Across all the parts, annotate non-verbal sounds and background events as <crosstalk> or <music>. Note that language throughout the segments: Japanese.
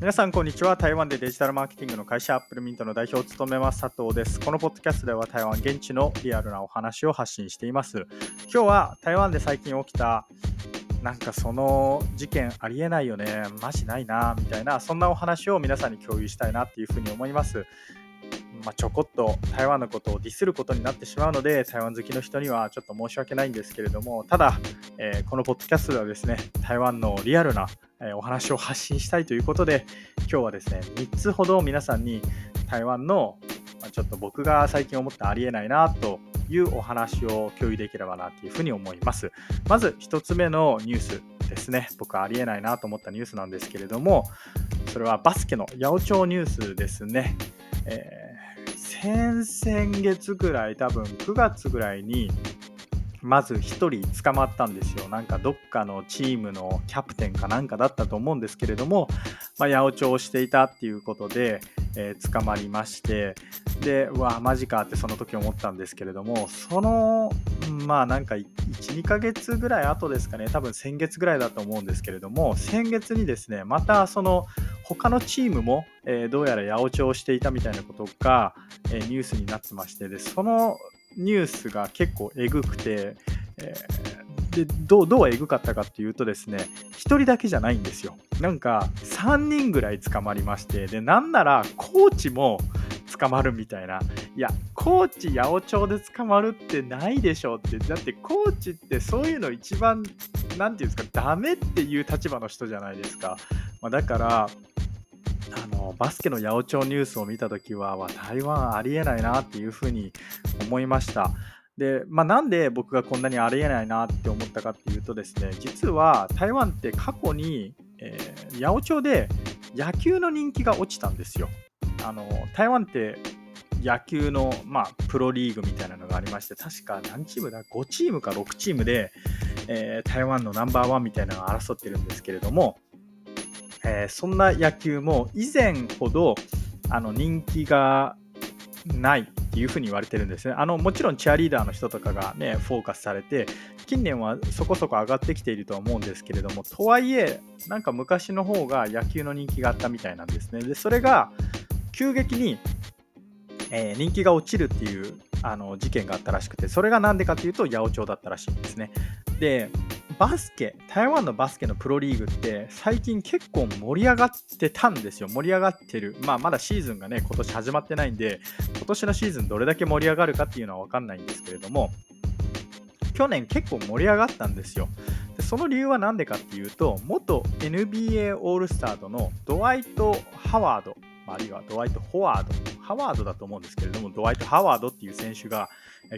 皆さん、こんにちは。台湾でデジタルマーケティングの会社アップルミントの代表を務めます佐藤です。このポッドキャストでは台湾現地のリアルなお話を発信しています。今日は台湾で最近起きたなんかその事件ありえないよね、マジないな、みたいな、そんなお話を皆さんに共有したいなっていうふうに思います。まあ、ちょこっと台湾のことをディスることになってしまうので、台湾好きの人にはちょっと申し訳ないんですけれども、ただ、えー、このポッドキャストではですね、台湾のリアルな、えお話を発信したいということで、今日はですね、3つほど皆さんに台湾の、ちょっと僕が最近思ったありえないなというお話を共有できればなというふうに思います。まず1つ目のニュースですね、僕はありえないなと思ったニュースなんですけれども、それはバスケの八百長ニュースですね。えー先々月ぐらい、多分9月ぐらいに、まず1人捕まったんですよ。なんかどっかのチームのキャプテンかなんかだったと思うんですけれども、まあ、八百長をしていたっていうことで、えー、捕まりまして、で、うわ、マジかってその時思ったんですけれども、その、まあなんか1、2ヶ月ぐらい後ですかね、多分先月ぐらいだと思うんですけれども、先月にですね、またその、他のチームも、えー、どうやら八百長をしていたみたいなことが、えー、ニュースになってましてでそのニュースが結構えぐくて、えー、でどうどうえぐかったかっていうとですね1人だけじゃないんですよ。なんか3人ぐらい捕まりましてでなんならコーチも捕まるみたいな。いやコーチ八百長で捕まるってないでしょって。だってコーチってそういうの一番何て言うんですかダメっていう立場の人じゃないですか、まあ、だからバスケの八百長ニュースを見たときは、台湾ありえないなっていうふうに思いました。で、まあ、なんで僕がこんなにありえないなって思ったかっていうとですね、実は台湾って過去に、えー、八百長で野球の人気が落ちたんですよ。あの台湾って野球の、まあ、プロリーグみたいなのがありまして、確か何チームだ ?5 チームか6チームで、えー、台湾のナンバーワンみたいなのが争ってるんですけれども、えー、そんな野球も以前ほどあの人気がないっていうふうに言われてるんですね。あのもちろんチアリーダーの人とかがね、フォーカスされて、近年はそこそこ上がってきているとは思うんですけれども、とはいえ、なんか昔の方が野球の人気があったみたいなんですね。で、それが急激に、えー、人気が落ちるっていうあの事件があったらしくて、それが何でかっていうと、八百長だったらしいんですね。で、バスケ、台湾のバスケのプロリーグって最近結構盛り上がってたんですよ。盛り上がってる。まあまだシーズンがね、今年始まってないんで、今年のシーズンどれだけ盛り上がるかっていうのはわかんないんですけれども、去年結構盛り上がったんですよ。でその理由は何でかっていうと、元 NBA オールスタードのドワイト・ハワード、あるいはドワイト・ホワード、ハワードだと思うんですけれども、ドワイト・ハワードっていう選手が、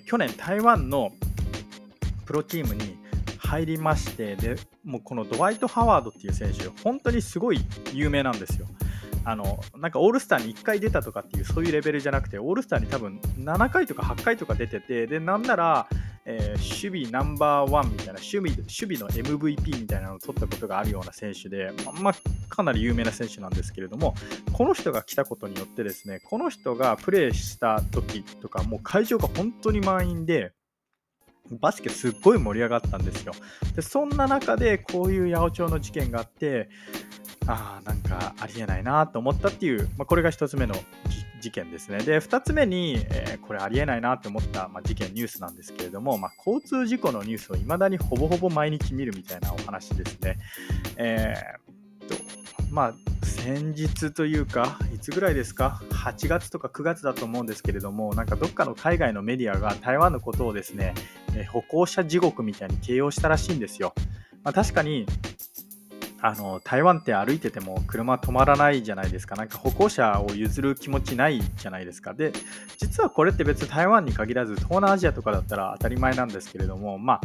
去年台湾のプロチームに入りましてでもうこのドワイト・ハワードっていう選手本当にすごい有名なんですよ。あのなんかオールスターに1回出たとかっていうそういうレベルじゃなくてオールスターに多分7回とか8回とか出ててでなんなら、えー、守備ナンバーワンみたいな守備守備の MVP みたいなのを取ったことがあるような選手で、まあ、かなり有名な選手なんですけれどもこの人が来たことによってですねこの人がプレーした時とかもう会場が本当に満員でバスケすっごい盛り上がったんですよ。でそんな中でこういう八百長の事件があってああなんかありえないなと思ったっていう、まあ、これが1つ目の事件ですね。で2つ目に、えー、これありえないなと思った、まあ、事件ニュースなんですけれども、まあ、交通事故のニュースを未だにほぼほぼ毎日見るみたいなお話ですね。えー、とまあ先日というか、いつぐらいですか、8月とか9月だと思うんですけれども、なんかどっかの海外のメディアが台湾のことをですね、え歩行者地獄みたいに形容したらしいんですよ。まあ、確かにあの台湾って歩いてても車止まらないじゃないですか。なんか歩行者を譲る気持ちないじゃないですか。で、実はこれって別に台湾に限らず東南アジアとかだったら当たり前なんですけれども、まあ、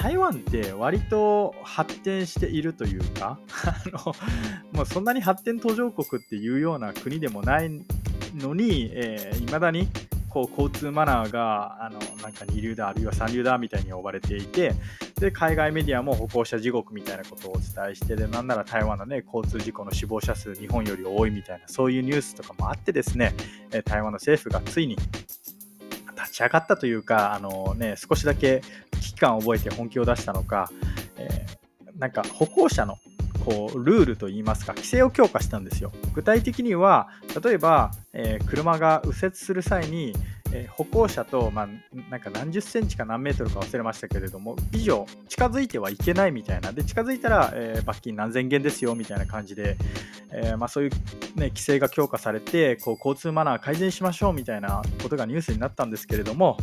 台湾って割と発展しているというか、あのもうそんなに発展途上国っていうような国でもないのに、えー、だにこう交通マナーがあのなんか二流だあるいは三流だみたいに呼ばれていてで海外メディアも歩行者地獄みたいなことをお伝えしてでなんなら台湾の、ね、交通事故の死亡者数日本より多いみたいなそういうニュースとかもあってですね台湾の政府がついに立ち上がったというか、あのね、少しだけ危機感を覚えて本気を出したのか、えー、なんか歩行者のこうルールといいますか規制を強化したんですよ。具体的には例えば、えー、車が右折する際に、えー、歩行者と、まあ、なんか何十センチか何メートルか忘れましたけれども以上近づいてはいけないみたいなで近づいたら、えー、罰金何千元ですよみたいな感じで、えまあ、そういう、ね、規制が強化されてこう交通マナー改善しましょうみたいなことがニュースになったんですけれども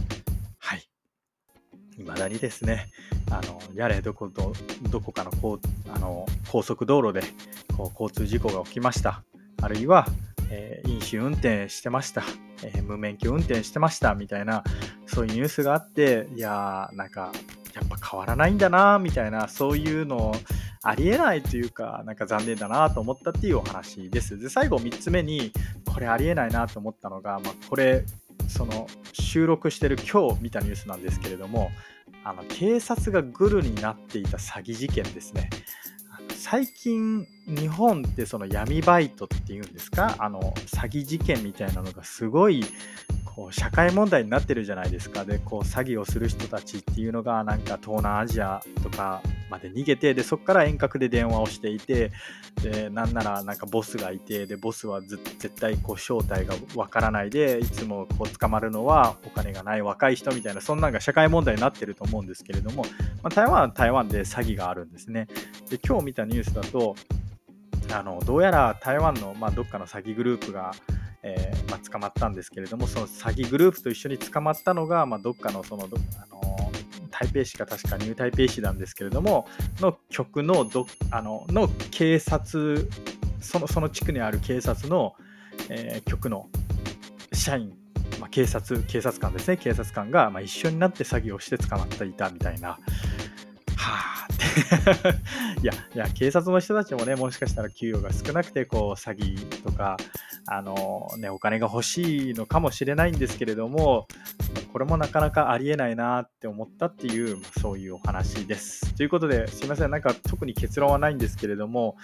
未だにですね。あのやれどことどこかのこうあの高速道路でこう交通事故が起きました。あるいは、えー、飲酒運転してました、えー、無免許運転してました。みたいなそういうニュースがあっていやーなんかやっぱ変わらないんだなみたいなそういうのありえないというかなんか残念だなと思ったっていうお話です。で最後3つ目にこれありえないなと思ったのが、まあ、これその収録してる今日見たニュースなんですけれどもあの警察がグルになっていた詐欺事件ですね。最近日本ってその闇バイトっていうんですか？あの詐欺事件みたいなのがすごいこう社会問題になってるじゃないですかでこう詐欺をする人たちっていうのがなんか東南アジアとかまで逃げてでそこから遠隔で電話をしていてでなんならなんかボスがいてでボスは絶対こう正体がわからないでいつもこう捕まるのはお金がない若い人みたいなそんなんが社会問題になってると思うんですけれども、まあ、台湾は台湾で詐欺があるんですね。で今日見たニュースだとあのどうやら台湾の、まあ、どっかの詐欺グループがえー、まあ、捕まったんですけれども、その詐欺グループと一緒に捕まったのが、まあ、どっかのその、あの台北市か確かニュー台北市なんですけれども、の局のどあのの警察、そのその地区にある警察の、えー、局の社員、まあ、警察、警察官ですね、警察官が、まあ、一緒になって詐欺をして捕まっていたみたいな、はあ。っ <laughs> ていや、いや、警察の人たちもね、もしかしたら給与が少なくて、こう、詐欺とか、あのね、お金が欲しいのかもしれないんですけれども、これもなかなかありえないなって思ったっていう、そういうお話です。ということで、すいません、なんか特に結論はないんですけれども、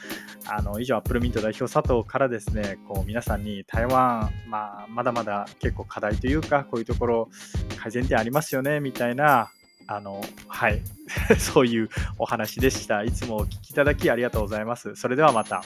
あの以上、アップルミント代表佐藤からですね、こう皆さんに台湾、まあ、まだまだ結構課題というか、こういうところ改善点ありますよね、みたいなあの、はい、<laughs> そういうお話でした。いつもお聞きいただきありがとうございます。それではまた。